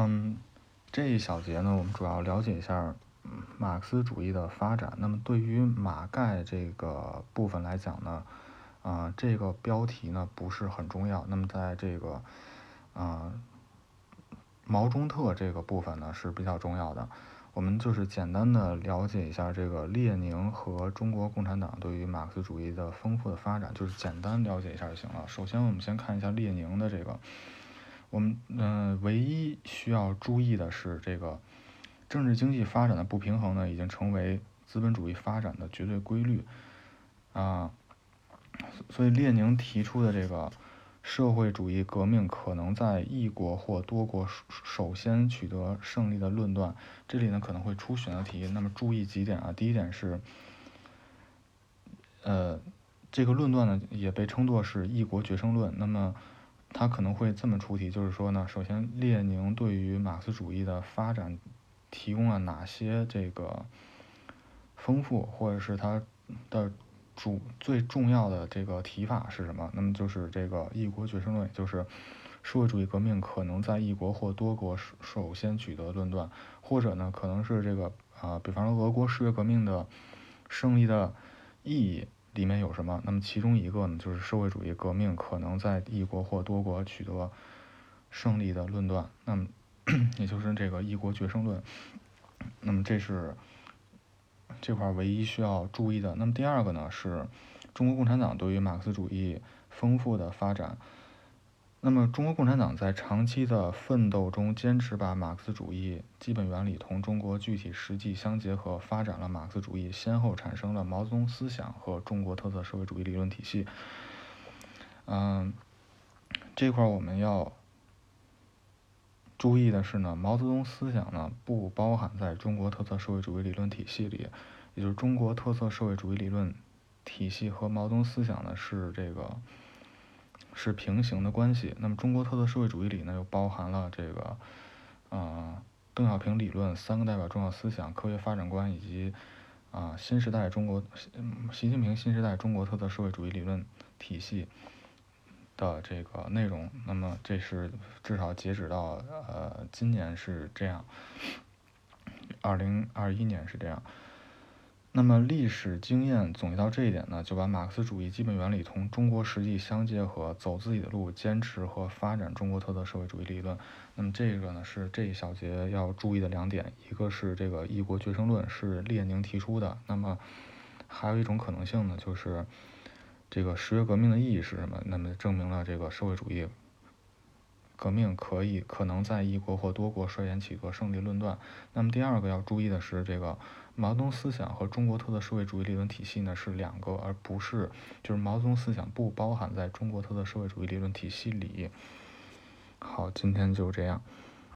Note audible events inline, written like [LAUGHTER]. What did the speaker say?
嗯，这一小节呢，我们主要了解一下马克思主义的发展。那么对于马盖这个部分来讲呢，啊，这个标题呢不是很重要。那么在这个啊毛中特这个部分呢是比较重要的。我们就是简单的了解一下这个列宁和中国共产党对于马克思主义的丰富的发展，就是简单了解一下就行了。首先，我们先看一下列宁的这个，我们嗯，唯一需要注意的是，这个政治经济发展的不平衡呢，已经成为资本主义发展的绝对规律啊。所以，列宁提出的这个。社会主义革命可能在一国或多国首先取得胜利的论断，这里呢可能会出选择题，那么注意几点啊？第一点是，呃，这个论断呢也被称作是一国决胜论，那么他可能会这么出题，就是说呢，首先列宁对于马克思主义的发展提供了哪些这个丰富，或者是他的。主最重要的这个提法是什么？那么就是这个一国决胜论，就是社会主义革命可能在一国或多国首先取得论断，或者呢可能是这个啊，比方说俄国十月革命的胜利的意义里面有什么？那么其中一个呢就是社会主义革命可能在一国或多国取得胜利的论断，那么 [CLEARS THROAT] 也就是这个一国决胜论。那么这是。这块儿唯一需要注意的，那么第二个呢，是中国共产党对于马克思主义丰富的发展。那么中国共产党在长期的奋斗中，坚持把马克思主义基本原理同中国具体实际相结合，发展了马克思主义，先后产生了毛泽东思想和中国特色社会主义理论体系。嗯，这块我们要。注意的是呢，毛泽东思想呢不包含在中国特色社会主义理论体系里，也就是中国特色社会主义理论体系和毛泽东思想呢是这个是平行的关系。那么中国特色社会主义里呢又包含了这个啊邓小平理论三个代表重要思想、科学发展观以及啊新时代中国习近平新时代中国特色社会主义理论体系。的这个内容，那么这是至少截止到呃今年是这样，二零二一年是这样。那么历史经验总结到这一点呢，就把马克思主义基本原理同中国实际相结合，走自己的路，坚持和发展中国特色社会主义理论。那么这个呢是这一小节要注意的两点，一个是这个一国决胜论是列宁提出的，那么还有一种可能性呢就是。这个十月革命的意义是什么？那么证明了这个社会主义革命可以可能在一国或多国率先取得胜利论断。那么第二个要注意的是，这个毛泽东思想和中国特色社会主义理论体系呢是两个，而不是就是毛泽东思想不包含在中国特色社会主义理论体系里。好，今天就这样。